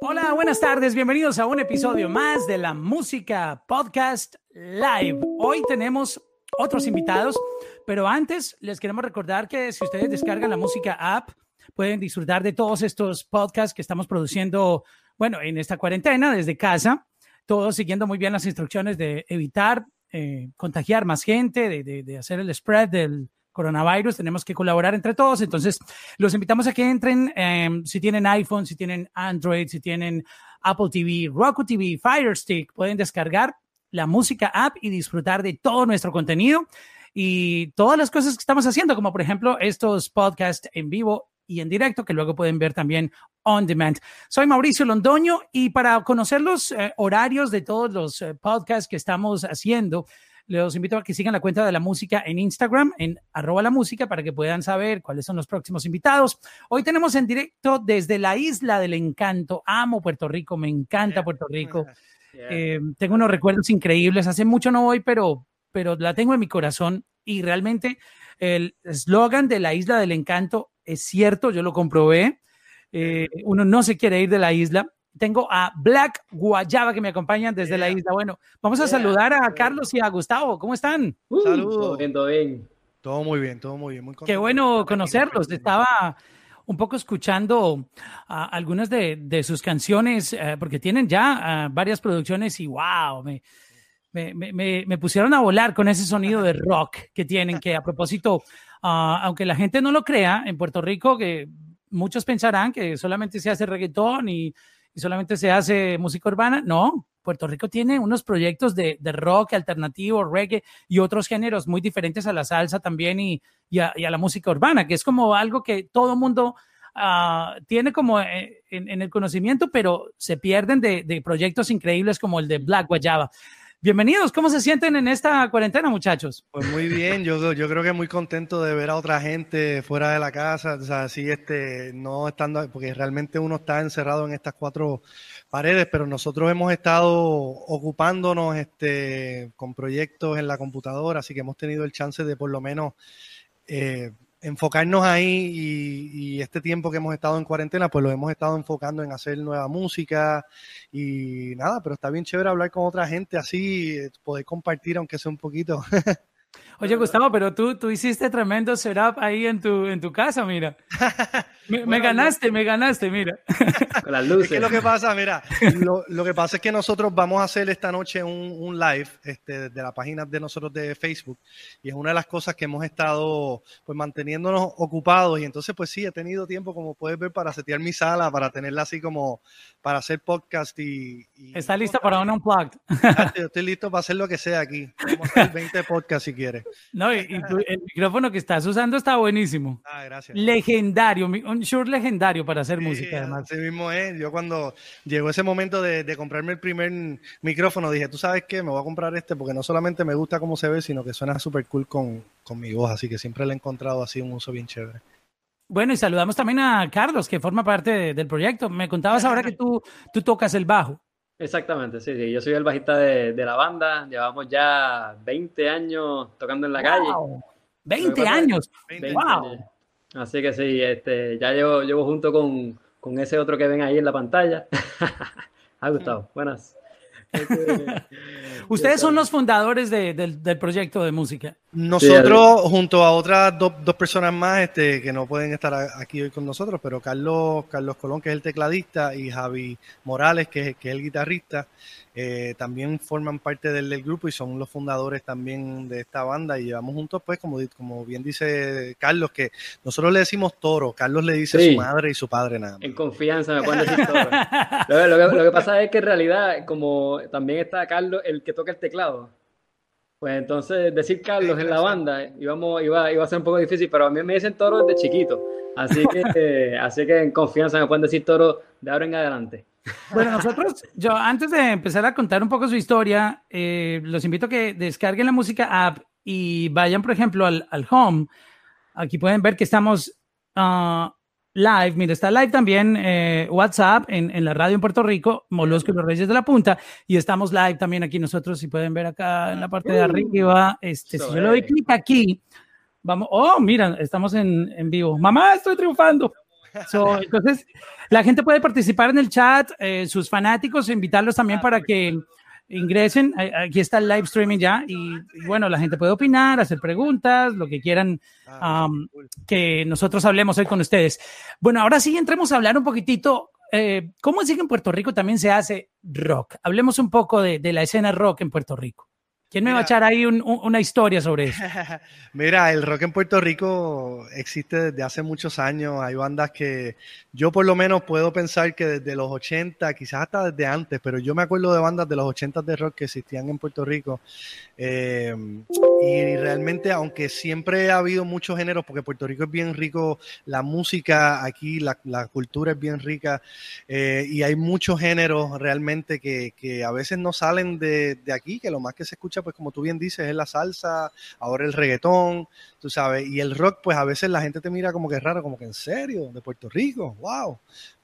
Hola, buenas tardes, bienvenidos a un episodio más de la Música Podcast Live. Hoy tenemos otros invitados, pero antes les queremos recordar que si ustedes descargan la Música App, pueden disfrutar de todos estos podcasts que estamos produciendo, bueno, en esta cuarentena desde casa, todos siguiendo muy bien las instrucciones de evitar eh, contagiar más gente, de, de hacer el spread del, coronavirus, tenemos que colaborar entre todos. Entonces, los invitamos a que entren, em, si tienen iPhone, si tienen Android, si tienen Apple TV, Roku TV, Fire Stick, pueden descargar la música app y disfrutar de todo nuestro contenido y todas las cosas que estamos haciendo, como por ejemplo estos podcasts en vivo y en directo que luego pueden ver también on demand. Soy Mauricio Londoño y para conocer los eh, horarios de todos los eh, podcasts que estamos haciendo, los invito a que sigan la cuenta de la música en Instagram, en arroba la música, para que puedan saber cuáles son los próximos invitados. Hoy tenemos en directo desde la Isla del Encanto. Amo Puerto Rico, me encanta Puerto Rico. Eh, tengo unos recuerdos increíbles. Hace mucho no voy, pero, pero la tengo en mi corazón y realmente el eslogan de la Isla del Encanto es cierto, yo lo comprobé. Eh, uno no se quiere ir de la isla tengo a Black Guayaba que me acompañan desde la isla. Bueno, vamos a saludar a Carlos y a Gustavo. ¿Cómo están? Uh, Saludos. Todo bien, todo muy bien, todo muy bien. Muy Qué bueno conocerlos. Estaba un poco escuchando algunas de, sus canciones, eh, porque tienen ya ah, varias producciones y wow, me, me, me, pusieron a volar con ese sonido de rock que tienen, que a propósito, ah, aunque la gente no lo crea, en Puerto Rico, que muchos pensarán que solamente se hace reggaetón y y solamente se hace música urbana. No, Puerto Rico tiene unos proyectos de, rock alternativo, reggae y otros géneros muy diferentes a la salsa también y, a, la música urbana, que es como algo que todo mundo ah, tiene como eh, en, el conocimiento, pero se pierden de, de, proyectos increíbles como el de Black Guayaba. Bienvenidos, ¿cómo se sienten en esta cuarentena, muchachos? Pues muy bien, yo, yo creo que muy contento de ver a otra gente fuera de la casa, o sea, así este, no estando, porque realmente uno está encerrado en estas cuatro paredes, pero nosotros hemos estado ocupándonos este, con proyectos en la computadora, así que hemos tenido el chance de por lo menos eh, enfocarnos ahí y, este tiempo que hemos estado en cuarentena, pues lo hemos estado enfocando en hacer nueva música y nada, pero está bien chévere hablar con otra gente así, poder compartir aunque sea un poquito. Oye, Gustavo, pero tú, tú hiciste tremendo setup ahí en tu, en tu casa, mira. Me, ganaste, me ganaste, mira. Con las luces. Es que lo que pasa, mira, lo, lo, que pasa es que nosotros vamos a hacer esta noche un, un live este, de la página de nosotros de Facebook y es una de las cosas que hemos estado pues manteniéndonos ocupados y entonces pues sí, he tenido tiempo, como puedes ver, para setear mi sala, para tenerla así como para hacer podcast y... ¿Está lista para un unplugged? Estoy listo para hacer lo que sea aquí. Vamos a hacer 20 podcasts si quieres. No, y, el micrófono que estás usando está buenísimo. Ah, gracias. Legendario, un sure legendario para hacer música además. Así mismo es. Yo cuando llegó ese momento de, comprarme el primer micrófono, dije, tú sabes qué, me voy a comprar este porque no solamente me gusta cómo se ve, sino que suena súper cool con, con mi voz. Así que siempre le he encontrado así un uso bien chévere. Bueno, y saludamos también a Carlos, que forma parte del proyecto. Me contabas ahora que tú, tú tocas el bajo. Exactamente, sí, sí. Yo soy el bajista de, la banda. Llevamos ya 20 años tocando en la calle. 20 años. wow. Así que sí, este, ya llevo, llevo junto con, con ese otro que ven ahí en la pantalla. ha gustado. Buenas. Ustedes son los fundadores del, proyecto de música. Nosotros, junto a otras dos, personas más este, que no pueden estar aquí hoy con nosotros, pero Carlos, Carlos Colón, que es el tecladista, y Javi Morales, que, que es el guitarrista, eh, también forman parte del, grupo y son los fundadores también de esta banda y llevamos juntos, pues, como, como bien dice Carlos, que nosotros le decimos toro, Carlos le dice su madre y su padre nada. En confianza me pueden decir toro. lo, que, pasa es que en realidad, como también está Carlos, el que toca el teclado, pues entonces decir Carlos en la banda íbamos, iba, iba a ser un poco difícil, pero a mí me dicen toro desde chiquito. Así que, así que en confianza me pueden decir toro de ahora en adelante. Bueno, nosotros, yo antes de empezar a contar un poco su historia, eh, los invito a que descarguen la música app y vayan, por ejemplo, al, al home. Aquí pueden ver que estamos uh, live. Mira, está live también eh, WhatsApp en, en, la radio en Puerto Rico, Molusco y los Reyes de la Punta. Y estamos live también aquí nosotros, si pueden ver acá en la parte de arriba. Este, si yo le doy clic aquí, vamos. Oh, mira, estamos en, en vivo. Mamá, estoy triunfando. entonces, la gente puede participar en el chat, eh, sus fanáticos, invitarlos también para que ingresen. Aquí está el live streaming ya y, bueno, la gente puede opinar, hacer preguntas, lo que quieran ah, que nosotros hablemos hoy con ustedes. Bueno, ahora sí entremos a hablar un poquitito. Eh, ¿Cómo es que en Puerto Rico también se hace rock? Hablemos un poco de, de la escena rock en Puerto Rico. ¿Quién me va a echar ahí una historia sobre eso? Mira, el rock en Puerto Rico existe desde hace muchos años. Hay bandas que yo por lo menos puedo pensar que desde los 80, quizás hasta desde antes, pero yo me acuerdo de bandas de los 80 de rock que existían en Puerto Rico. Eh, y realmente, aunque siempre ha habido muchos géneros, porque Puerto Rico es bien rico, la música aquí, la, cultura es bien rica, eh, y hay muchos géneros realmente que, que a veces no salen de, de aquí, que lo más que se escucha pues como tú bien dices, es la salsa, ahora el reggaetón, tú sabes, y el rock, pues a veces la gente te mira como que raro, como que en serio, de Puerto Rico, wow.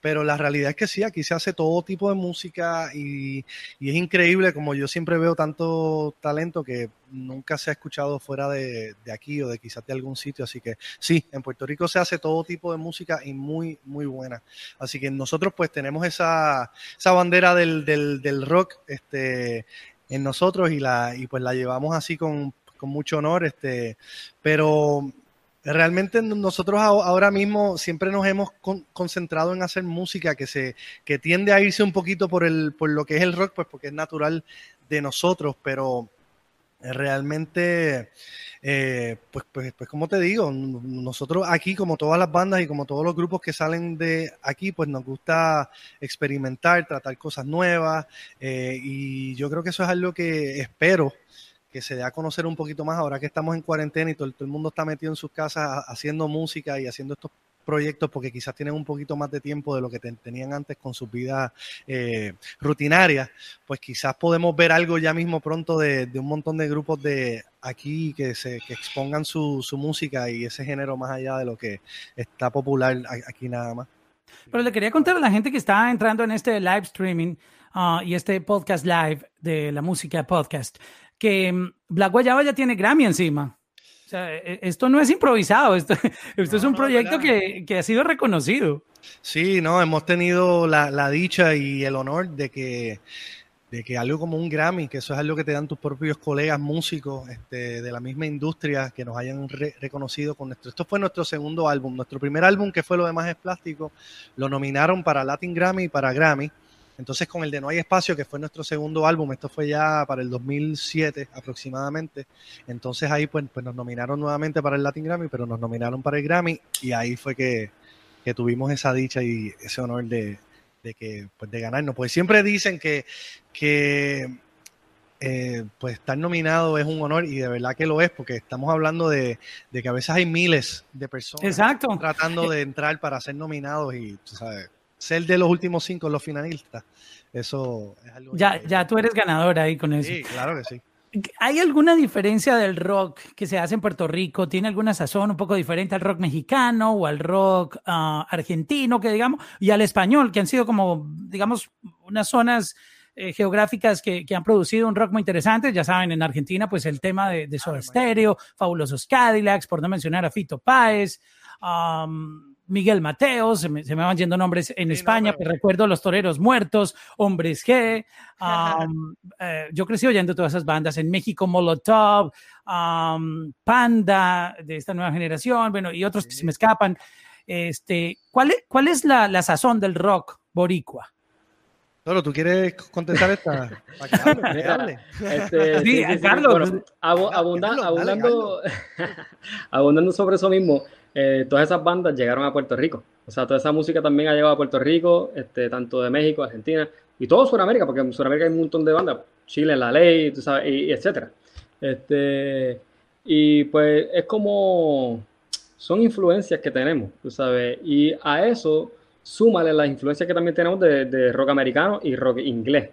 Pero la realidad es que sí, aquí se hace todo tipo de música y, es increíble, como yo siempre veo tanto talento que nunca se ha escuchado fuera de, aquí o de quizás de algún sitio. Así que sí, en Puerto Rico se hace todo tipo de música y muy, muy buena. Así que nosotros pues tenemos esa, esa bandera del, del, del rock, este, en nosotros y la y pues la llevamos así con, mucho honor este pero realmente nosotros ahora mismo siempre nos hemos concentrado en hacer música que se que tiende a irse un poquito por el por lo que es el rock pues porque es natural de nosotros pero realmente eh, pues, pues, pues como te digo, nosotros aquí, como todas las bandas y como todos los grupos que salen de aquí, pues nos gusta experimentar, tratar cosas nuevas eh, y yo creo que eso es algo que espero que se dé a conocer un poquito más ahora que estamos en cuarentena y todo, todo el mundo está metido en sus casas haciendo música y haciendo estos proyectos porque quizás tienen un poquito más de tiempo de lo que tenían antes con sus vidas eh, rutinarias, pues quizás podemos ver algo ya mismo pronto de, un montón de grupos de aquí que se que expongan su, música y ese género más allá de lo que está popular aquí nada más. Pero le quería contar a la gente que está entrando en este live streaming ah, y este podcast live de la música podcast que mm, Black Guayaba ya tiene Grammy encima. Sea, e, esto no es improvisado, esto, esto es un proyecto que, que, ha sido reconocido. Sí, no, hemos tenido la, la, dicha y el honor de que, de que algo como un Grammy, que eso es algo que te dan tus propios colegas músicos este, de la misma industria, que nos hayan reconocido con nuestro. Esto fue nuestro segundo álbum. Nuestro primer álbum, que fue Lo demás es plástico, lo nominaron para Latin Grammy y para Grammy. Entonces con el de No hay espacio, que fue nuestro segundo álbum, esto fue ya para el 2007 aproximadamente, entonces ahí pues, pues nos nominaron nuevamente para el Latin Grammy, pero nos nominaron para el Grammy y ahí fue que, tuvimos esa dicha y ese honor de, que, pues, de ganarnos. Pues siempre dicen que, que eh, pues estar nominado es un honor y de verdad que lo es, porque estamos hablando de, de que a veces hay miles de personas tratando de entrar para ser nominados y tú sabes ser de los últimos cinco los finalistas. Eso es algo. Ya, ya tú eres ganador ahí con eso. Sí, claro que sí. ¿Hay alguna diferencia del rock que se hace en Puerto Rico? ¿Tiene alguna sazón un poco diferente al rock mexicano o al rock ah, argentino, que digamos, y al español, que han sido como, digamos, unas zonas eh, geográficas que, que, han producido un rock muy interesante? Ya saben, en Argentina, pues el tema de, de Soda Stereo, Fabulosos Cadillacs, por no mencionar a Fito Páez. Miguel Mateo, se me, van yendo nombres en España, pero recuerdo Los Toreros Muertos, Hombres G, eh, yo crecí oyendo todas esas bandas, en México Molotov, Panda, de esta nueva generación, bueno, y otros que se me escapan. Este, ¿cuál, es, ¿Cuál es la, la sazón del rock boricua? Solo, ¿tú quieres contestar esta? Este, sí, Carlos. abundando, abundando sobre eso mismo, eh, todas esas bandas llegaron a Puerto Rico. O sea, toda esa música también ha llegado a Puerto Rico, este, tanto de México, Argentina y todo Sudamérica, porque en Sudamérica hay un montón de bandas, Chile, La Ley, tú sabes, y, etcétera. Este, y pues es como, son influencias que tenemos, tú sabes, y a eso súmale las influencias que también tenemos de, de rock americano y rock inglés.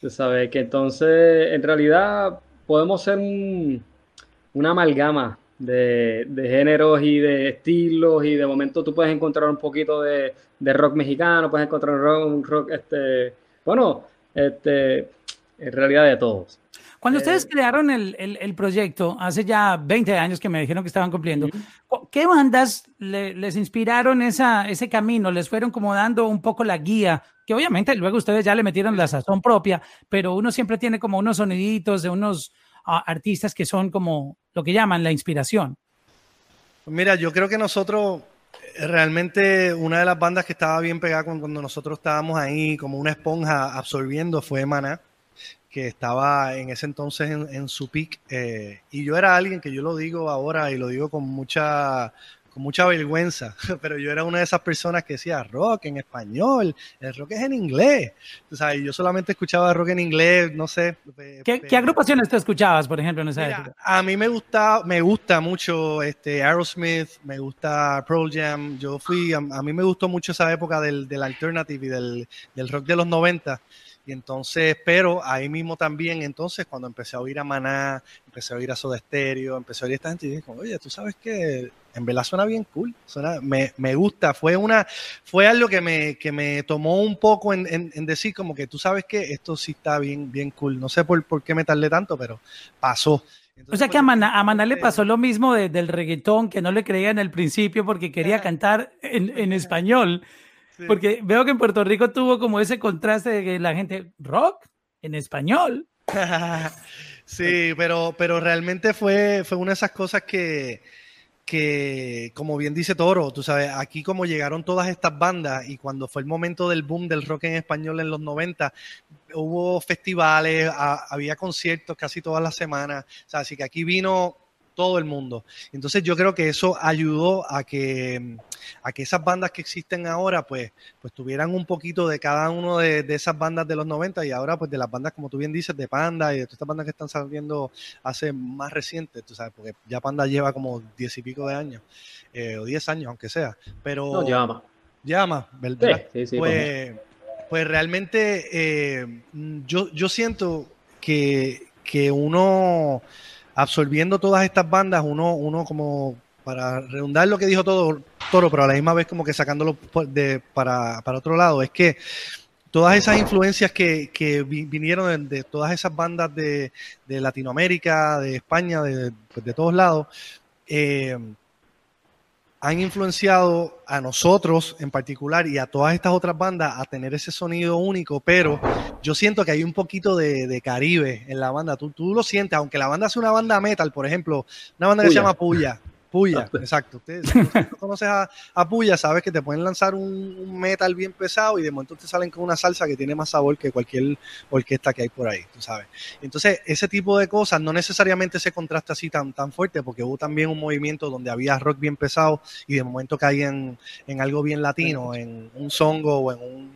Tú sabes, que entonces en realidad podemos ser una amalgama de, géneros y de estilos y de momento tú puedes encontrar un poquito de, rock mexicano, puedes encontrar un rock, este, bueno, este, en realidad de todos. Cuando ustedes eh, crearon el, el, proyecto, hace ya 20 años que me dijeron que estaban cumpliendo, ¿qué bandas les inspiraron esa, ese camino? ¿Les fueron como dando un poco la guía? Que obviamente luego ustedes ya le metieron la sazón propia, pero uno siempre tiene como unos soniditos de unos artistas que son como lo que llaman la inspiración. Mira, yo creo que nosotros realmente una de las bandas que estaba bien pegada cuando nosotros estábamos ahí como una esponja absorbiendo fue Maná, que estaba en ese entonces en, su peak. Eh, y yo era alguien que yo lo digo ahora y lo digo con mucha con mucha vergüenza, pero yo era una de esas personas que decía rock en español, el rock es en inglés. O sea, yo solamente escuchaba rock en inglés, no sé. ¿Qué, agrupaciones te escuchabas, por ejemplo, en esa época? A mí me gusta, me gusta mucho este, Aerosmith, me gusta Pearl Jam. Yo fui, a, mí me gustó mucho esa época del, del alternative y del, del rock de los 90. Y entonces, pero ahí mismo también, entonces, cuando empecé a oír a Maná, empecé a oír a Soda Stereo, empecé a oír a esta gente y dije, oye, tú sabes que en verdad suena bien cool, suena, me, me, gusta, fue una, fue algo que me, que me tomó un poco en, en, decir como que tú sabes que esto sí está bien, bien cool. No sé por, por qué me tardé tanto, pero pasó. o sea que a Maná, a Maná, le pasó lo mismo del reggaetón, que no le creía en el principio porque quería cantar en, en español. Porque veo que en Puerto Rico tuvo como ese contraste de que la gente, rock en español. sí, pero, pero realmente fue, fue una de esas cosas que, que, como bien dice Toro, tú sabes, aquí como llegaron todas estas bandas y cuando fue el momento del boom del rock en español en los 90, hubo festivales, había conciertos casi todas las semanas, o sea, así que aquí vino todo el mundo. Entonces yo creo que eso ayudó a que, a que esas bandas que existen ahora pues, pues tuvieran un poquito de cada uno de, esas bandas de los 90 y ahora pues de las bandas como tú bien dices de Panda y de todas estas bandas que están saliendo hace más recientes, tú sabes, porque ya Panda lleva como diez y pico de años eh, o diez años aunque sea, pero... No, llama. Llama, ¿verdad? Sí, sí, pues, pues realmente eh, yo, yo siento que, que uno absorbiendo todas estas bandas, uno, uno como para redundar lo que dijo todo Toro, pero a la misma vez como que sacándolo de, para, para otro lado, es que todas esas influencias que, que vinieron de, todas esas bandas de, de Latinoamérica, de España, de, pues, de todos lados, eh, han influenciado a nosotros en particular y a todas estas otras bandas a tener ese sonido único, pero yo siento que hay un poquito de, Caribe en la banda. Tú, tú, lo sientes, aunque la banda sea una banda metal, por ejemplo, una banda que se llama Puya. Puya, exacto. Ustedes, si tú conoces a, a, Puya, sabes que te pueden lanzar un, metal bien pesado y de momento te salen con una salsa que tiene más sabor que cualquier orquesta que hay por ahí, tú sabes. Entonces, ese tipo de cosas no necesariamente se contrasta así tan, tan fuerte, porque hubo también un movimiento donde había rock bien pesado y de momento caía en, en algo bien latino, en un songo o en un,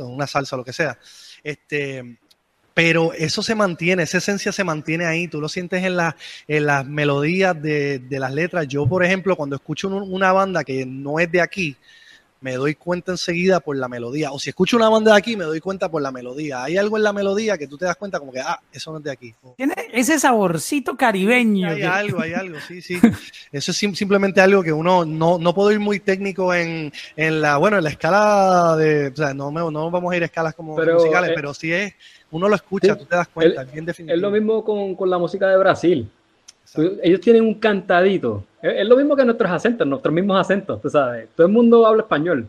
una salsa, lo que sea. Este, pero eso se mantiene, esa esencia se mantiene ahí, tú lo sientes en, la, en las melodías de, de, las letras. Yo, por ejemplo, cuando escucho una banda que no es de aquí, me doy cuenta enseguida por la melodía. O si escucho una banda de aquí, me doy cuenta por la melodía. Hay algo en la melodía que tú te das cuenta como que, ah, eso no es de aquí. Tiene ese saborcito caribeño. Hay algo, hay algo, sí, sí. Eso es simplemente algo que uno no, no puedo ir muy técnico en, en la, bueno, en la escala de, o sea, no, no vamos a ir a escalas como musicales, eh, pero sí es uno lo escucha, tú te das cuenta, es bien definitivo. Es lo mismo con, con la música de Brasil. ellos tienen un cantadito. Es, lo mismo que nuestros acentos, nuestros mismos acentos, tú sabes. Todo el mundo habla español.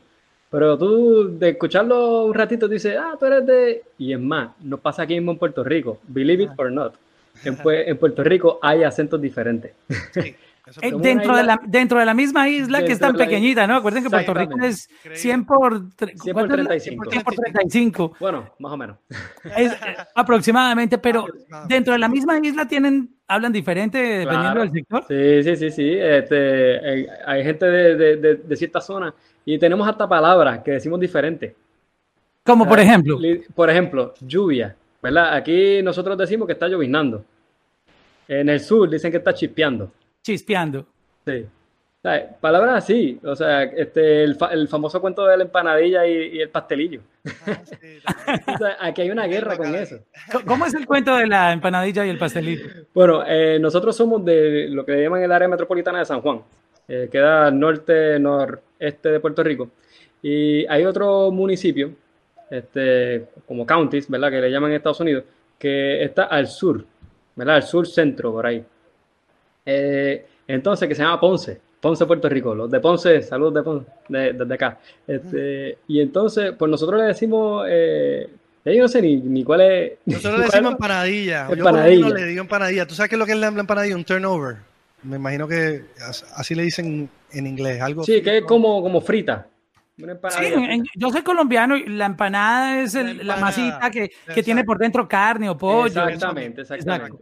Pero tú, de escucharlo un ratito, dices, ah, tú eres de... Y es más, nos pasa aquí mismo en Puerto Rico. Believe it or not. En, en Puerto Rico hay acentos diferentes. Sí. Eh, dentro, de la, dentro de la misma isla que es tan pequeñita, ¿no? Acuerden que Puerto Rico es 100 por, 100 por 35. 100 por 35. Bueno, más o menos. Es, aproximadamente, pero dentro de la misma isla tienen, hablan diferente dependiendo del sector. Sí, sí, sí, sí. Este, eh, hay gente de, de, de, cierta zona y tenemos hasta palabras que decimos diferente. Como por ejemplo. Por ejemplo, lluvia, ¿verdad? Aquí nosotros decimos que está lloviznando. En el sur dicen que está chispeando chispeando. Sí. palabras así, o sea, este, el, el, famoso cuento de la empanadilla y, el pastelillo. Ah, aquí hay una guerra con eso. ¿Cómo es el cuento de la empanadilla y el pastelillo? Bueno, eh, nosotros somos de lo que llaman el área metropolitana de San Juan, eh, queda al norte, noreste de Puerto Rico. Y hay otro municipio, este, como counties, ¿verdad? Que le llaman en Estados Unidos, que está al sur ¿verdad? Al sur centro, por ahí. Eh, entonces, que se llama Ponce, Ponce, Puerto Rico. Los de Ponce, saludos de Ponce, desde acá. Este, y entonces, pues nosotros le decimos, eh, yo no sé ni, ni cuál es. Nosotros le decimos empanadilla. empanadilla. Yo le digo empanadilla. ¿Tú sabes qué es lo que es la empanadilla? Un turnover. Me imagino que así le dicen en inglés. Algo sí, que es como, como frita. Sí, yo soy colombiano y la empanada es la, masita que, que, tiene por dentro carne o pollo. Exactamente, exactamente.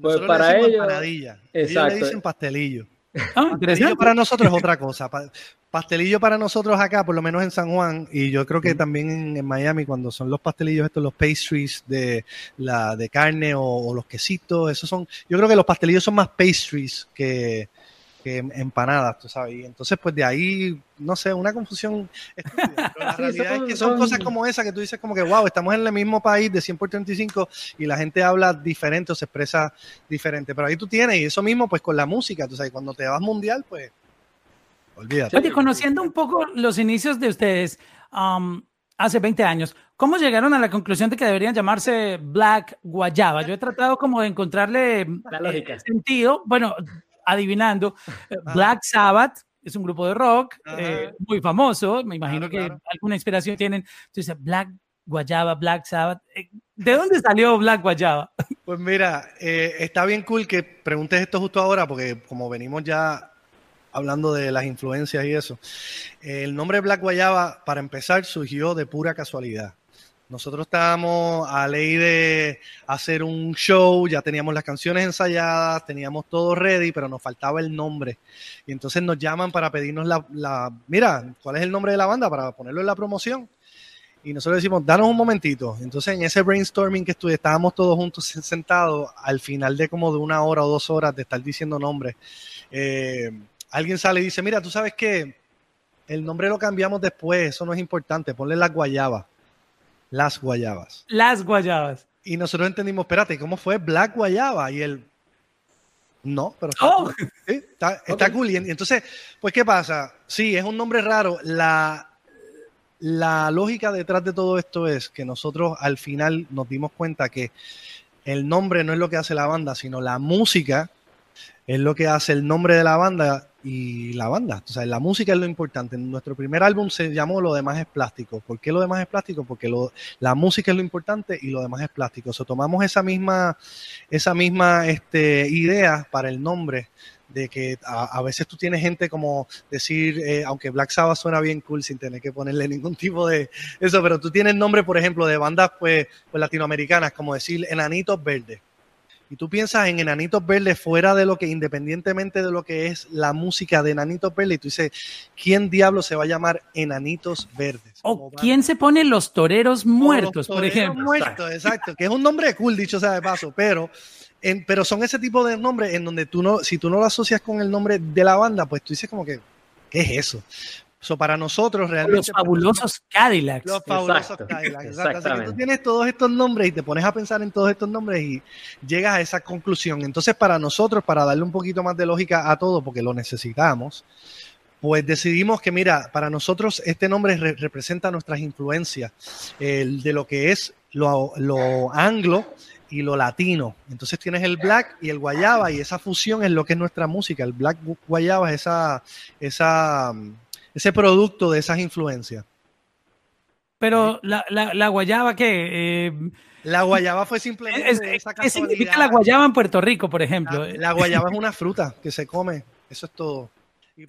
Pues para ellos. Empanadilla. Ellos le dicen pastelillo. Ah, pastelillo para nosotros es otra cosa. Pastelillo para nosotros acá, por lo menos en San Juan, y yo creo que también en, Miami, cuando son los pastelillos estos, los pastries de, la, de carne o, los quesitos, esos son, yo creo que los pastelillos son más pastries que, que empanadas, tú sabes. Y entonces, pues de ahí, no sé, una confusión estúpida. Pero la realidad es que son, cosas como esa que tú dices como que, wow, estamos en el mismo país de 100 por 35 y la gente habla diferente o se expresa diferente. Pero ahí tú tienes, y eso mismo, pues con la música, tú sabes, cuando te vas mundial, pues, olvídate. Oye, conociendo un poco los inicios de ustedes, um, hace 20 años, ¿cómo llegaron a la conclusión de que deberían llamarse Black Guayaba? Yo he tratado como de encontrarle la lógica. sentido. Bueno, adivinando. Eh, Black Sabbath es un grupo de rock eh, muy famoso, me imagino que alguna inspiración tienen. Entonces, Black Guayaba, Black Sabbath. Eh, ¿De dónde salió Black Guayaba? Pues mira, está bien cool que preguntes esto justo ahora, porque como venimos ya hablando de las influencias y eso, el nombre Black Guayaba, para empezar, surgió de pura casualidad. Nosotros estábamos a ley de hacer un show, ya teníamos las canciones ensayadas, teníamos todo ready, pero nos faltaba el nombre. Y entonces nos llaman para pedirnos la, mira, ¿cuál es el nombre de la banda para ponerlo en la promoción? Y nosotros decimos, danos un momentito. Entonces en ese brainstorming que estuve, estábamos todos juntos sentados, al final de como de una hora o dos horas de estar diciendo nombres, eh, alguien sale y dice, mira, tú sabes que el nombre lo cambiamos después, eso no es importante, ponle la guayaba. Las guayabas. Las guayabas. Y nosotros entendimos, espérate, ¿cómo fue Black Guayaba? Y él, no, pero oh. está, cool. Y entonces, pues, ¿qué pasa? Sí, es un nombre raro. La, la lógica detrás de todo esto es que nosotros al final nos dimos cuenta que el nombre no es lo que hace la banda, sino la música es lo que hace el nombre de la banda y la banda. O sea, la música es lo importante. Nuestro primer álbum se llamó Lo demás es plástico. ¿Por qué lo demás es plástico? Porque lo, la música es lo importante y lo demás es plástico. O sea, tomamos esa misma, esa misma este, idea para el nombre de que a, veces tú tienes gente como decir, eh, aunque Black Sabbath suena bien cool sin tener que ponerle ningún tipo de eso, pero tú tienes nombre, por ejemplo, de bandas pues, pues latinoamericanas, como decir Enanitos Verdes y tú piensas en Enanitos Verdes fuera de lo que, independientemente de lo que es la música de Enanitos Verdes, y tú dices, ¿quién diablo se va a llamar Enanitos Verdes? O quién se pone los toreros muertos, por ejemplo. Muertos, exacto, que es un nombre cool, dicho sea de paso, pero, en, pero son ese tipo de nombres en donde tú no, si tú no lo asocias con el nombre de la banda, pues tú dices como que, ¿qué es eso? Para nosotros realmente. Los fabulosos Cadillacs. Los fabulosos Cadillacs. Exacto. Así que tú tienes todos estos nombres y te pones a pensar en todos estos nombres y llegas a esa conclusión. Entonces, para nosotros, para darle un poquito más de lógica a todo, porque lo necesitamos, pues decidimos que, mira, para nosotros este nombre representa nuestras influencias el de lo que es lo, lo anglo y lo latino. Entonces tienes el black y el guayaba y esa fusión es lo que es nuestra música. El black guayaba es esa, esa ese producto de esas influencias. Pero la, la, guayaba, ¿qué? Eh, la guayaba fue simplemente ¿Qué significa la guayaba en Puerto Rico, por ejemplo? La, guayaba es una fruta que se come, eso es todo.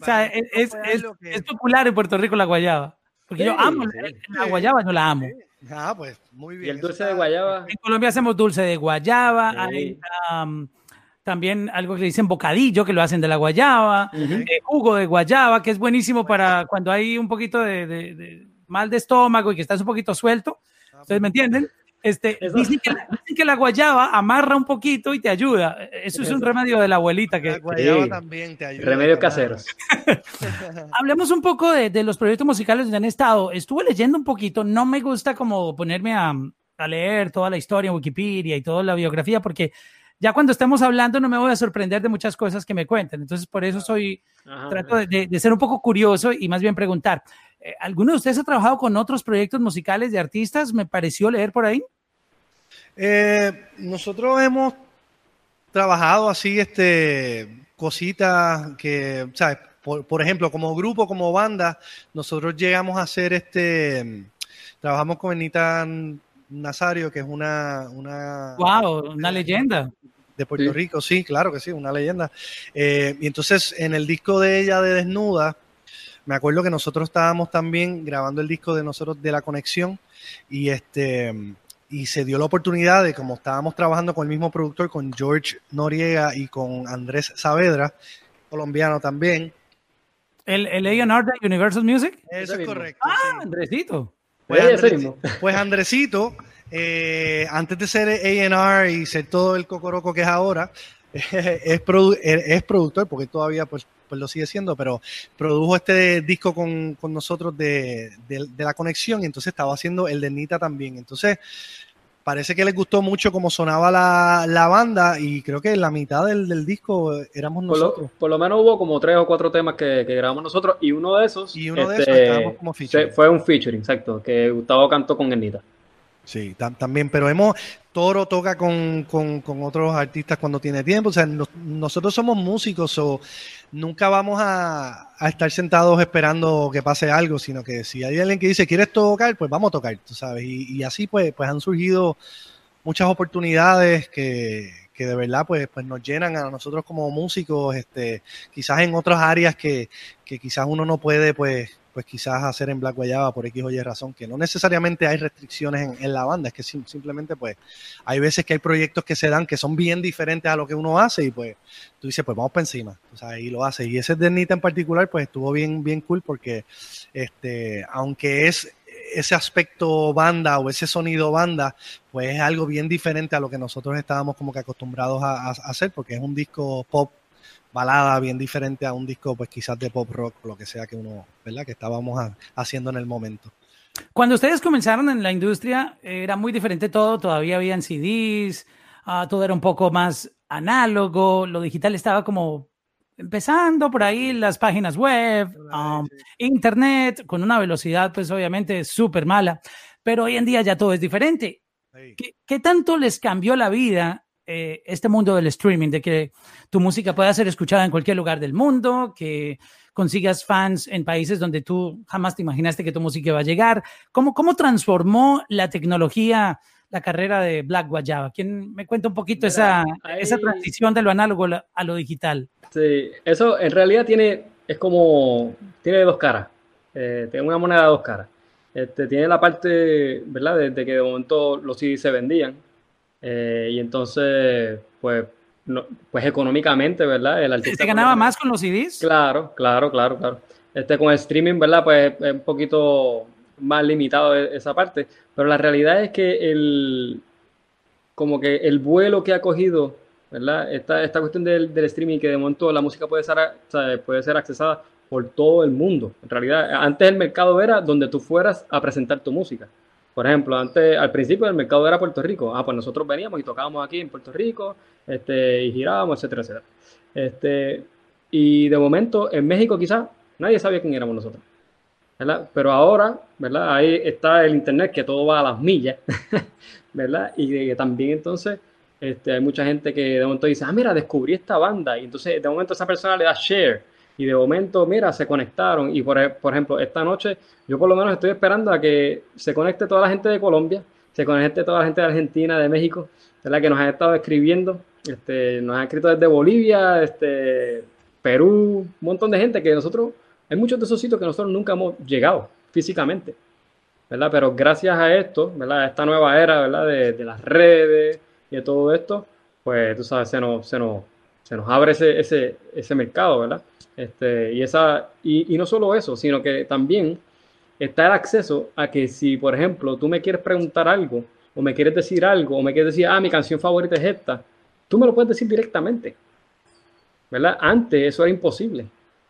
O sea, es, es, popular en Puerto Rico la guayaba. Porque yo amo la guayaba, no la amo. Ah, pues muy bien. ¿Y el dulce de guayaba? En Colombia hacemos dulce de guayaba, hay también algo que le dicen bocadillo, que lo hacen de la guayaba, eh, jugo de guayaba, que es buenísimo para cuando hay un poquito de, mal de estómago y que estás un poquito suelto. Ah, ¿Ustedes me entienden? Este, dicen que, la, guayaba amarra un poquito y te ayuda. Eso, es un remedio de la abuelita. Que, la guayaba también te ayuda. Remedios caseros. Hablemos un poco de, los proyectos musicales donde han estado. Estuve leyendo un poquito, no me gusta como ponerme a, a leer toda la historia en Wikipedia y toda la biografía porque ya cuando estemos hablando no me voy a sorprender de muchas cosas que me cuenten. Entonces, por eso soy, trato de, ser un poco curioso y más bien preguntar. Eh, ¿Alguno de ustedes ha trabajado con otros proyectos musicales de artistas? Me pareció leer por ahí. Eh, nosotros hemos trabajado así, este, cositas que, ¿sabes? Por, ejemplo, como grupo, como banda, nosotros llegamos a hacer este, trabajamos con Benita Nazario, que es una... una wow, una leyenda. De Puerto Rico, sí, claro que sí, una leyenda. Eh, y entonces en el disco de ella de Desnuda, me acuerdo que nosotros estábamos también grabando el disco de nosotros de la conexión y este y se dio la oportunidad de como estábamos trabajando con el mismo productor con George Noriega y con Andrés Saavedra colombiano también. El el A&R de Universal Music. Eso es correcto ah Andresito pues, pues Andresito eh, antes de ser A&R y ser todo el cocoroco que es ahora es, es productor porque todavía pues pues lo sigue siendo, pero produjo este disco con, nosotros de, la conexión y entonces estaba haciendo el de Nita también. Entonces, parece que les gustó mucho cómo sonaba la, banda y creo que la mitad del, disco éramos nosotros. Por lo, menos hubo como tres o cuatro temas que, grabamos nosotros y uno de esos, y uno de esos este, como fue un featuring, exacto, que Gustavo cantó con Nita. Sí, también, pero hemos, Toro toca con, otros artistas cuando tiene tiempo, o sea, nosotros somos músicos o nunca vamos a, estar sentados esperando que pase algo, sino que si hay alguien que dice, ¿quieres tocar? Pues vamos a tocar, tú sabes, y, así pues, pues han surgido muchas oportunidades que, que de verdad pues, pues nos llenan a nosotros como músicos, este, quizás en otras áreas que, que quizás uno no puede pues pues quizás hacer en Black Guayaba por X o Y razón, que no necesariamente hay restricciones en, la banda, es que simplemente pues hay veces que hay proyectos que se dan que son bien diferentes a lo que uno hace y pues tú dices, pues vamos para encima, o sea, y lo hace. Y ese de Nita en particular pues estuvo bien, bien cool porque este, aunque es ese aspecto banda o ese sonido banda, pues es algo bien diferente a lo que nosotros estábamos como que acostumbrados a hacer, porque es un disco pop balada bien diferente a un disco, pues quizás de pop rock o lo que sea que uno, ¿verdad? Que estábamos haciendo en el momento. Cuando ustedes comenzaron en la industria, era muy diferente todo, todavía habían CDs, ah, todo era un poco más análogo, lo digital estaba como empezando por ahí, las páginas web, um, internet, con una velocidad pues obviamente súper mala, pero hoy en día ya todo es diferente. ¿Qué, tanto les cambió la vida eh, este mundo del streaming, de que tu música pueda ser escuchada en cualquier lugar del mundo, que consigas fans en países donde tú jamás te imaginaste que tu música iba a llegar. ¿Cómo, cómo transformó la tecnología la carrera de Black Guayaba? ¿Quién me cuenta un poquito esa, esa transición de lo análogo a lo digital? Sí, eso en realidad tiene, es como, tiene dos caras, eh, tiene una moneda de dos caras. Este, tiene la parte, ¿verdad? De, que de momento los CDs se vendían, eh, y entonces, pues, pues económicamente, ¿verdad? El artista. ¿Se ganaba más con los CDs? Claro, claro, claro, claro. Este, con el streaming, ¿verdad? Pues es un poquito más limitado e, esa parte. Pero la realidad es que el, como que el vuelo que ha cogido, ¿verdad? Esta, esta cuestión del, del streaming, que de momento la música puede ser, puede ser accesada por todo el mundo. En realidad, antes el mercado era donde tú fueras a presentar tu música. Por ejemplo, antes, al principio el mercado era Puerto Rico. Ah, pues nosotros veníamos y tocábamos aquí en Puerto Rico, este, y girábamos, etcétera, etcétera. Este, y de momento, en México quizás nadie sabía quién éramos nosotros. ¿verdad? Pero ahora, ¿verdad? Ahí está el internet que todo va a las millas, ¿verdad? Y también entonces este, hay mucha gente que de momento dice, ah, mira, descubrí esta banda. Y entonces de momento esa persona le da share y de momento, mira, se conectaron. Y por, por, ejemplo, esta noche yo por lo menos estoy esperando a que se conecte toda la gente de Colombia, se conecte toda la gente de Argentina, de México, la que nos ha estado escribiendo. Este, nos han escrito desde Bolivia, este, Perú, un montón de gente que nosotros, hay muchos de esos sitios que nosotros nunca hemos llegado físicamente. ¿verdad? Pero gracias a esto, ¿verdad? A esta nueva era, ¿verdad? De, de, las redes y de todo esto, pues tú sabes, se nos, se nos, se nos abre ese, ese, ese mercado, ¿verdad? Este, y, esa, y, no solo eso, sino que también está el acceso a que si, por ejemplo, tú me quieres preguntar algo, o me quieres decir algo, o me quieres decir, ah, mi canción favorita es esta, tú me lo puedes decir directamente. ¿Verdad? Antes eso era imposible.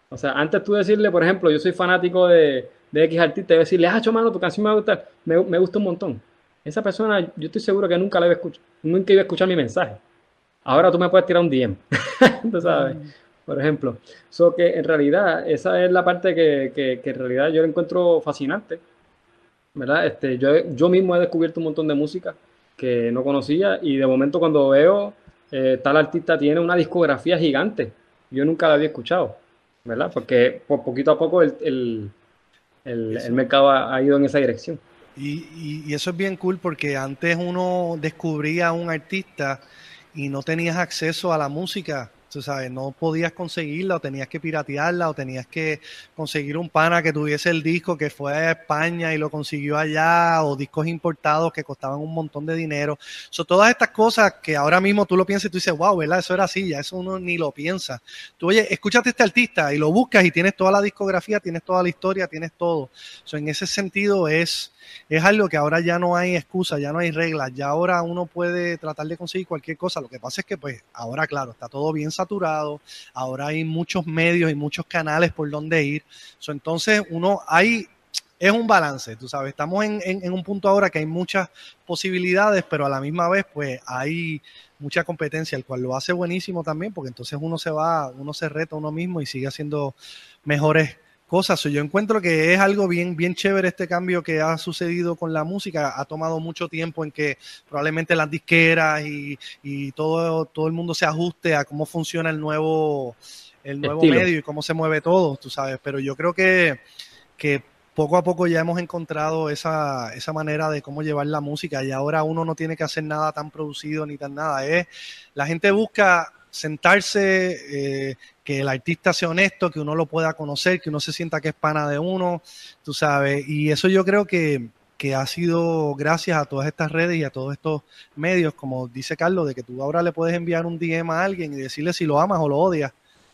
O sea, antes tú decirle, por ejemplo, yo soy fanático de, de X artista, decirle, ah, mano, tu canción me gusta, me, me, gusta un montón. Esa persona, yo estoy seguro que nunca la iba a nunca iba a escuchar mi mensaje. Ahora tú me puedes tirar un DM. ¿Tú sabes? por ejemplo. So que en realidad, esa es la parte que, que, en realidad yo encuentro fascinante. ¿Verdad? Este, yo, yo mismo he descubierto un montón de música que no conocía y de momento cuando veo eh, tal artista tiene una discografía gigante. Yo nunca la había escuchado, ¿verdad? Porque por poquito a poco el, mercado ha, ido en esa dirección. Y, y, eso es bien cool porque antes uno descubría a un artista y no tenías acceso a la música sabes, no podías conseguirla o tenías que piratearla o tenías que conseguir un pana que tuviese el disco que fue a España y lo consiguió allá o discos importados que costaban un montón de dinero. son todas estas cosas que ahora mismo tú lo piensas y tú dices, wow, ¿verdad? Eso era así, ya eso uno ni lo piensa. Tú, oye, escúchate este artista y lo buscas y tienes toda la discografía, tienes toda la historia, tienes todo. So, en ese sentido es es algo que ahora ya no hay excusa, ya no hay reglas, ya ahora uno puede tratar de conseguir cualquier cosa. Lo que pasa es que pues ahora, claro, está todo bien ahora hay muchos medios y muchos canales por donde ir. entonces uno hay, es un balance, tú sabes, estamos en, un punto ahora que hay muchas posibilidades, pero a la misma vez pues hay mucha competencia, el cual lo hace buenísimo también, porque entonces uno se va, uno se reta a uno mismo y sigue haciendo mejores cosas. Yo encuentro que es algo bien, bien chévere este cambio que ha sucedido con la música. Ha tomado mucho tiempo en que probablemente las disqueras y, y todo, todo el mundo se ajuste a cómo funciona el nuevo, el nuevo medio y cómo se mueve todo, tú sabes. Pero yo creo que, que poco a poco ya hemos encontrado esa, esa manera de cómo llevar la música y ahora uno no tiene que hacer nada tan producido ni tan nada. Es, la gente busca sentarse, eh, que el artista sea honesto, que uno lo pueda conocer, que uno se sienta que es pana de uno, tú sabes, y eso yo creo que, que ha sido gracias a todas estas redes y a todos estos medios, como dice Carlos, de que tú ahora le puedes enviar un DM a alguien y decirle si lo amas o lo odias.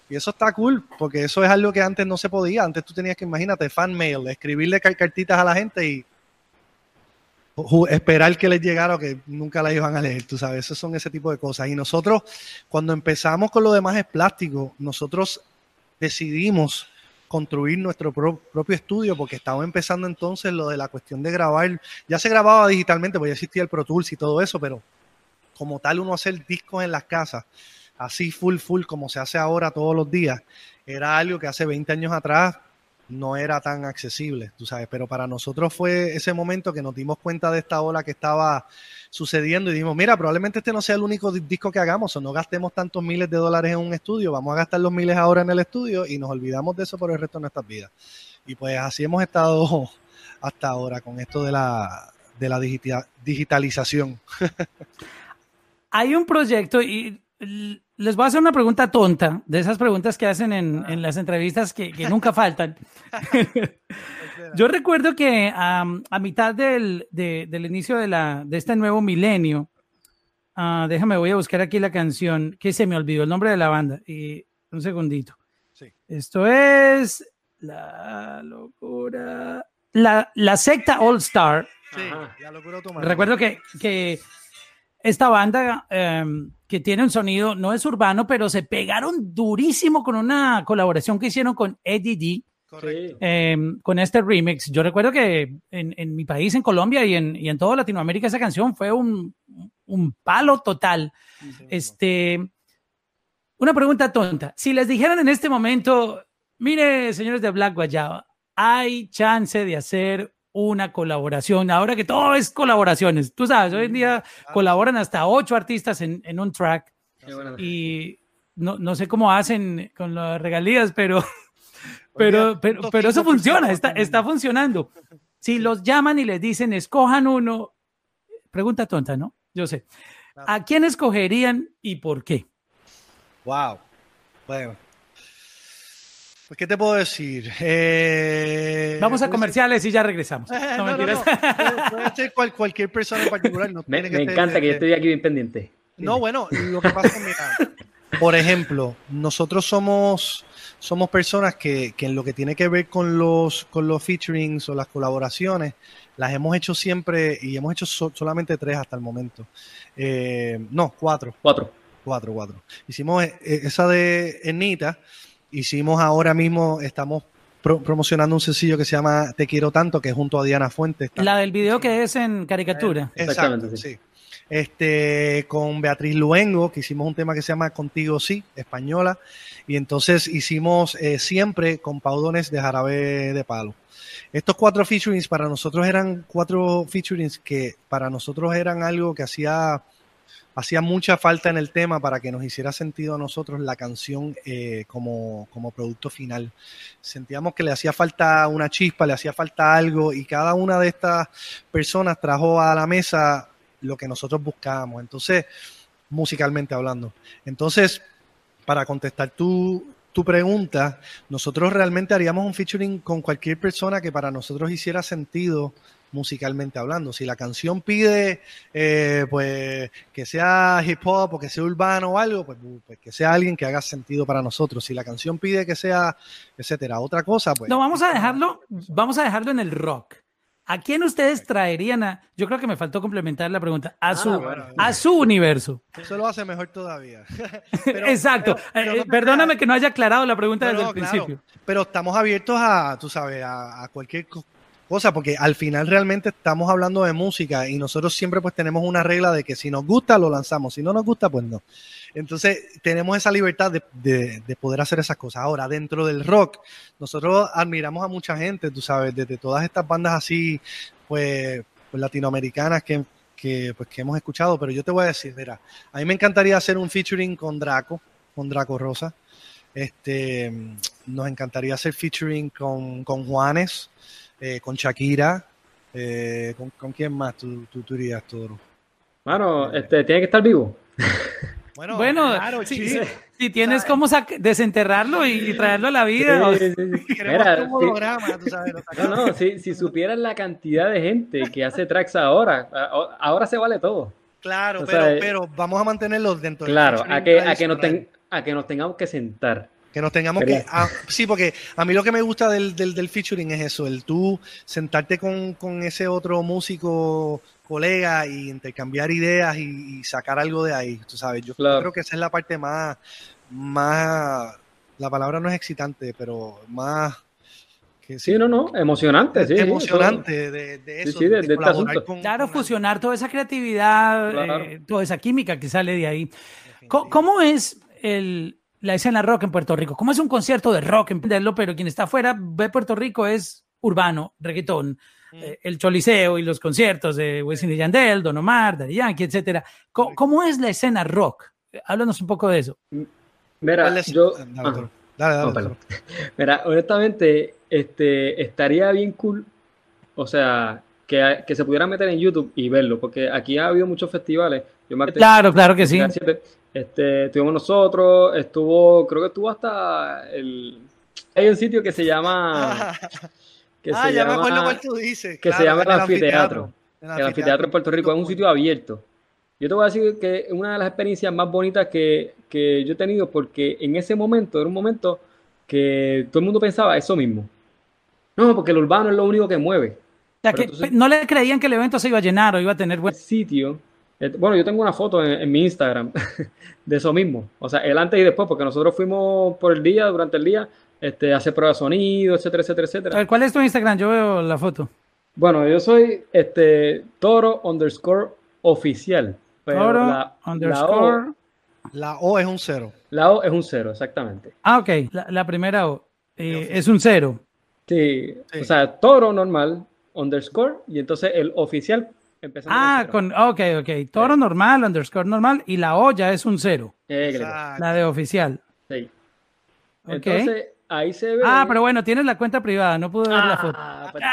Y eso está cool, porque eso es algo que antes no se podía. Antes tú tenías que, imagínate, fan mail, escribirle cartitas a la gente y esperar que les llegara o que nunca la iban a leer, tú sabes, esos son ese tipo de cosas. Y nosotros, cuando empezamos con lo demás es plástico, nosotros decidimos construir nuestro propio estudio porque estaba empezando entonces lo de la cuestión de grabar. Ya se grababa digitalmente, porque ya existía el Pro Tools y todo eso, pero como tal uno hacer discos en las casas, así full, full como se hace ahora todos los días, era algo que hace 20 años atrás no era tan accesible, tú sabes, pero para nosotros fue ese momento que nos dimos cuenta de esta ola que estaba sucediendo y dijimos, mira, probablemente este no sea el único disco que hagamos o no gastemos tantos miles de dólares en un estudio, vamos a gastar los miles ahora en el estudio y nos olvidamos de eso por el resto de nuestras vidas. Y pues así hemos estado hasta ahora con esto de la, de la digitalización. Hay un proyecto y les voy a hacer una pregunta tonta, de esas preguntas que hacen en, en las entrevistas que, que nunca faltan. Yo recuerdo que a mitad del, del inicio de, la, de este nuevo milenio, uh, déjame, voy a buscar aquí la canción, que se me olvidó el nombre de la banda. Y un segundito. Sí. Esto es la locura. La, la secta All Star. Sí, la locura Recuerdo que, que esta banda em, que tiene un sonido, no es urbano, pero se pegaron durísimo con una colaboración que hicieron con Eddie D. Em, con este remix. Yo recuerdo que en, mi país, en Colombia y en, y en toda Latinoamérica, esa canción fue un, un palo total. este, una pregunta tonta. Si les dijeran en este momento, mire, señores de Black Guayaba, hay chance de hacer una colaboración. Ahora que todo es colaboraciones, tú sabes, hoy en día colaboran hasta ocho artistas en, en un track y no, no, sé cómo hacen con las regalías, pero, pero, pero, pero eso funciona, está, está funcionando. Si los llaman y les dicen, escojan uno, pregunta tonta, ¿no? Yo sé. ¿A quién escogerían y por qué? Wow. Bueno, pues, ¿qué te puedo decir? Eh, Vamos a comerciales y ya regresamos. No, no, no, Puede ser cualquier persona en particular. me, encanta que yo estoy aquí bien pendiente. No, bueno, lo que pasa es mira, por ejemplo, nosotros somos, somos personas que, que, en lo que tiene que ver con los, con los featurings o las colaboraciones, las hemos hecho siempre y hemos hecho solamente tres hasta el momento. Eh, no, cuatro. Cuatro. Cuatro, cuatro. Hicimos eh, esa de Enita hicimos ahora mismo, estamos promocionando un sencillo que se llama Te quiero tanto, que es junto a Diana Fuentes. La del video que es en caricatura. Exactamente, sí. Este, con Beatriz Luengo, que hicimos un tema que se llama Contigo Sí, española, y entonces hicimos eh, siempre con Paudones de Jarabe de Palo. Estos cuatro featurings para nosotros eran cuatro featurings que para nosotros eran algo que hacía hacía mucha falta en el tema para que nos hiciera sentido a nosotros la canción eh, como, como producto final. Sentíamos que le hacía falta una chispa, le hacía falta algo y cada una de estas personas trajo a la mesa lo que nosotros buscábamos. Entonces, musicalmente hablando. Entonces, para contestar tu, tu pregunta, nosotros realmente haríamos un featuring con cualquier persona que para nosotros hiciera sentido musicalmente hablando. Si la canción pide eh, pues que sea hip hop o que sea urbano o algo, pues, pues, que sea alguien que haga sentido para nosotros. Si la canción pide que sea, etcétera, otra cosa, pues. No, vamos a dejarlo, vamos a dejarlo en el rock. ¿A quién ustedes traerían a.? Yo creo que me faltó complementar la pregunta. A, su, a su universo. Eso lo hace mejor todavía. Exacto. Eh, perdóname que no haya aclarado la pregunta desde el principio. Pero estamos abiertos a, tú sabes, a, a cualquier cosa, porque al final realmente estamos hablando de música y nosotros siempre pues tenemos una regla de que si nos gusta lo lanzamos, si no nos gusta pues no. Entonces tenemos esa libertad de, poder hacer esas cosas. Ahora, dentro del rock, nosotros admiramos a mucha gente, tú sabes, desde todas estas bandas así, pues, pues latinoamericanas que, que, pues, que hemos escuchado, pero yo te voy a decir, mira, a mí me encantaría hacer un featuring con Draco, con Draco Rosa. Este, nos encantaría hacer featuring con, con Juanes. Eh, con Shakira, eh, ¿con, quién más tú, tú, tú dirías, Toro? Bueno, este, tiene que estar vivo. Bueno, bueno claro, si, si, tienes como desenterrarlo y, traerlo a la vida. Sí, no, no, si, si supieras la cantidad de gente que hace tracks ahora, ahora se vale todo. Claro, pero, pero vamos a mantenerlos dentro Claro, a que, a, que nos a que nos tengamos que sentar que nos tengamos que... Ah, sí, porque a mí lo que me gusta del, del, featuring es eso, el tú sentarte con, ese otro músico colega y intercambiar ideas y, sacar algo de ahí, tú sabes. Yo creo que esa es la parte más, más, la palabra no es excitante, pero más... Que, sí, no, no, emocionante, sí. Emocionante de, eso. Sí, de, este claro, fusionar toda esa creatividad, eh, toda esa química que sale de ahí. ¿Cómo es el, la escena rock en Puerto Rico. Como es un concierto de rock, entenderlo, pero quien está afuera ve Puerto Rico es urbano, reggaetón, mm. eh, el choliseo y los conciertos de Wisin y Yandel, Don Omar, Daddy Yankee, etcétera. ¿Cómo, es la escena rock? Háblanos un poco de eso. Mira, yo... Dale, dale, Mira, honestamente, este, estaría bien cool, o sea, que, que, se pudiera meter en YouTube y verlo, porque aquí ha habido muchos festivales. claro, claro que sí. Este, estuvimos nosotros, estuvo, creo que estuvo hasta el... Hay un sitio que se llama... Que ah, se ya llama, me acuerdo cuál tú dices. Que se llama el, anfiteatro. El anfiteatro, en Puerto Rico es un sitio abierto. Yo te voy a decir que es una de las experiencias más bonitas que, que yo he tenido porque en ese momento, era un momento que todo el mundo pensaba eso mismo. No, porque el urbano es lo único que mueve. Que no le creían que el evento se iba a llenar o iba a tener buen sitio bueno, yo tengo una foto en, mi Instagram de eso mismo. O sea, el antes y después, porque nosotros fuimos por el día, durante el día, este, hacer pruebas de sonido, etcétera, etcétera, etcétera. ¿Cuál es tu Instagram? Yo veo la foto. Bueno, yo soy este toro underscore oficial. toro la, underscore. La o, es un cero. La O es un cero, exactamente. Ah, ok. La, primera O eh, es un cero. Sí, sí, o sea, toro normal, underscore, y entonces el oficial ah, con, ok, ok. Toro normal, underscore normal, y la O ya es un cero. la de oficial. Sí. Entonces, ahí se ve. Ah, pero bueno, tienes la cuenta privada, no pude ver la foto. Ah, pues,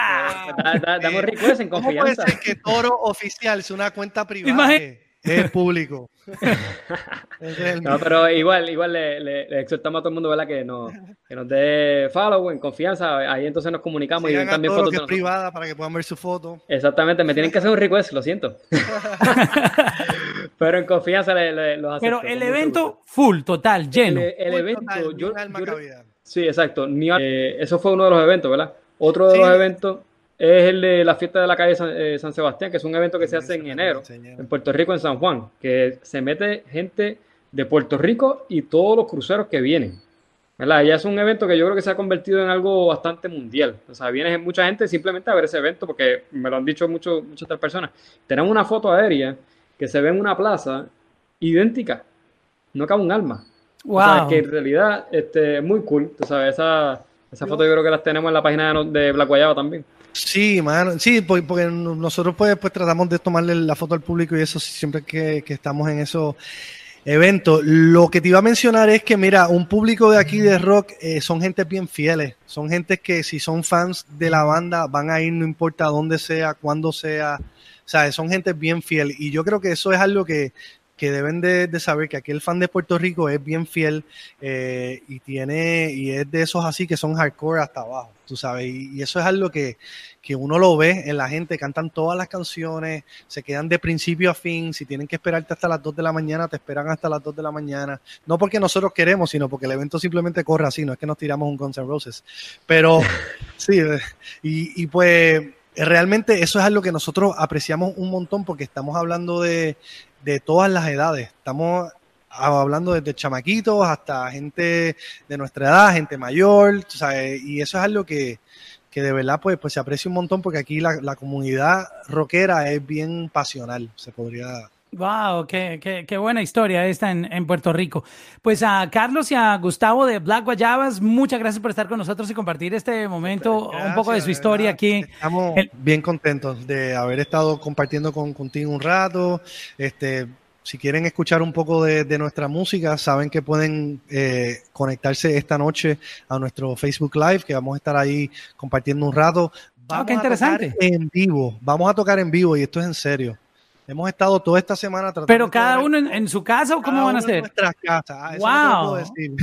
pues, pues, damos en confianza. ¿Cómo puede ser que Toro oficial es una cuenta privada? Es público. no, pero igual, igual le, le, exhortamos a todo el mundo ¿verdad? Que, nos, que nos dé follow en confianza. Ahí entonces nos comunicamos y también fotos. Que es privada para que puedan ver su foto. Exactamente, me tienen que hacer un request, lo siento. pero en confianza le, los acepto. Pero el evento full, total, lleno. El, evento, yo, Sí, exacto. Eh, eso fue uno de los eventos, ¿verdad? Otro de los eventos es el de la fiesta de la calle eh, San, Sebastián, que es un evento que se hace en enero en Puerto Rico, en San Juan, que se mete gente de Puerto Rico y todos los cruceros que vienen. ¿verdad? Ya es un evento que yo creo que se ha convertido en algo bastante mundial. O sea, viene mucha gente simplemente a ver ese evento porque me lo han dicho mucho, muchas otras personas. Tenemos una foto aérea que se ve en una plaza idéntica. No cabe un alma. O sea, que en realidad este, es muy cool. Tú sabes, esa, esa foto yo creo que las tenemos en la página de, Black Guayaba también. Sí, mano, sí, porque nosotros pues, pues tratamos de tomarle la foto al público y eso siempre que, que estamos en eso evento. Lo que te iba a mencionar es que, mira, un público de aquí de rock eh, son gente bien fieles. Son gente que si son fans de la banda van a ir no importa dónde sea, cuándo sea. O sea, son gente bien fiel. Y yo creo que eso es algo que, que deben de, saber que aquí el fan de Puerto Rico es bien fiel eh, y tiene y es de esos así que son hardcore hasta abajo, tú sabes, y, eso es algo que, que, uno lo ve en la gente, cantan todas las canciones, se quedan de principio a fin, si tienen que esperarte hasta las 2 de la mañana, te esperan hasta las 2 de la mañana, no porque nosotros queremos, sino porque el evento simplemente corre así, no es que nos tiramos un Guns N' Roses, pero sí, y, y pues realmente eso es algo que nosotros apreciamos un montón porque estamos hablando de, de todas las edades. Estamos hablando desde chamaquitos hasta gente de nuestra edad, gente mayor, y eso es algo que, que de verdad pues, pues se aprecia un montón porque aquí la, la comunidad rockera es bien pasional, se podría Wow, qué, qué, qué, buena historia esta en, en, Puerto Rico. Pues a Carlos y a Gustavo de Black Guayabas, muchas gracias por estar con nosotros y compartir este momento, un poco de su historia aquí. Estamos bien contentos de haber estado compartiendo con, contigo un rato. Este, si quieren escuchar un poco de, de nuestra música, saben que pueden eh, conectarse esta noche a nuestro Facebook Live, que vamos a estar ahí compartiendo un rato. Vamos qué interesante. A tocar en vivo, vamos a tocar en vivo y esto es en serio. Hemos estado toda esta semana tratando. Pero cada uno en, su casa o cómo van a hacer? En nuestras casas. wow.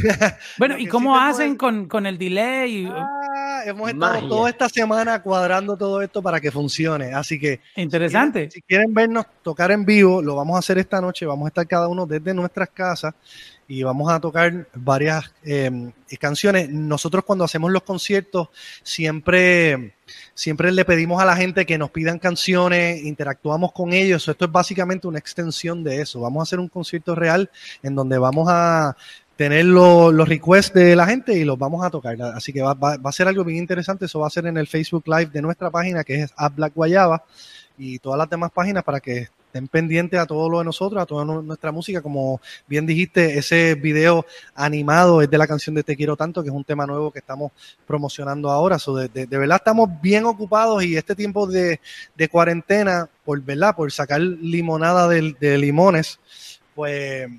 bueno, ¿y cómo hacen con, con, el delay? Ah, hemos estado toda esta semana cuadrando todo esto para que funcione. Así que. Interesante. Si quieren, vernos tocar en vivo, lo vamos a hacer esta noche. Vamos a estar cada uno desde nuestras casas y vamos a tocar varias eh, canciones. Nosotros cuando hacemos los conciertos siempre siempre le pedimos a la gente que nos pidan canciones, interactuamos con ellos. Esto es básicamente una extensión de eso. Vamos a hacer un concierto real en donde vamos a tener los requests de la gente y los vamos a tocar. Así que va, va, a ser algo bien interesante. Eso va a ser en el Facebook Live de nuestra página que es App Black Guayaba y todas las demás páginas para que estén pendientes a todo lo de nosotros, a toda nuestra música. Como bien dijiste, ese video animado es de la canción de Te Quiero Tanto, que es un tema nuevo que estamos promocionando ahora. de, verdad estamos bien ocupados y este tiempo de, cuarentena, por, ¿verdad? por sacar limonada de, de limones, pues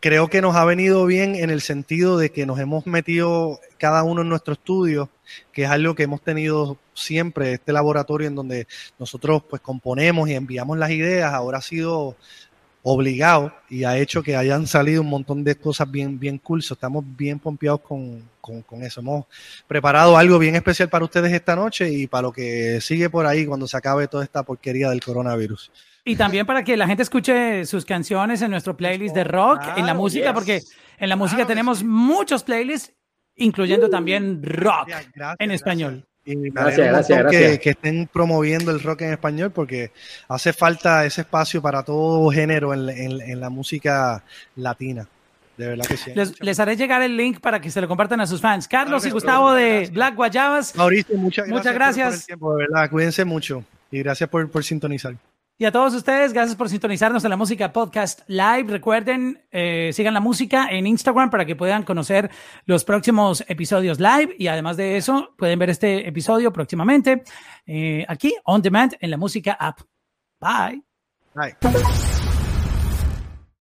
creo que nos ha venido bien en el sentido de que nos hemos metido cada uno en nuestro estudio, que es algo que hemos tenido siempre, este laboratorio en donde nosotros pues componemos y enviamos las ideas, ahora ha sido obligado y ha hecho que hayan salido un montón de cosas bien, bien cool. estamos bien pompeados con, con, con, eso. Hemos preparado algo bien especial para ustedes esta noche y para lo que sigue por ahí cuando se acabe toda esta porquería del coronavirus. Y también para que la gente escuche sus canciones en nuestro playlist de rock, en la música, porque en la música tenemos muchos playlists, incluyendo uh. también rock en español. Y gracias, gracias, gracias. Que, estén promoviendo el rock en español porque hace falta ese espacio para todo género en, en, la música latina. De verdad que sí. Les, haré llegar el link para que se lo compartan a sus fans. Carlos y Gustavo de Black Guayabas. Mauricio, muchas gracias. Muchas gracias. Por, el tiempo, de verdad. Cuídense mucho y gracias por, por sintonizar. Y a todos ustedes, gracias por sintonizarnos en la música podcast live. Recuerden, eh, sigan la música en Instagram para que puedan conocer los próximos episodios live. Y además de eso, pueden ver este episodio próximamente eh, aquí on demand en la música app. Bye. Bye.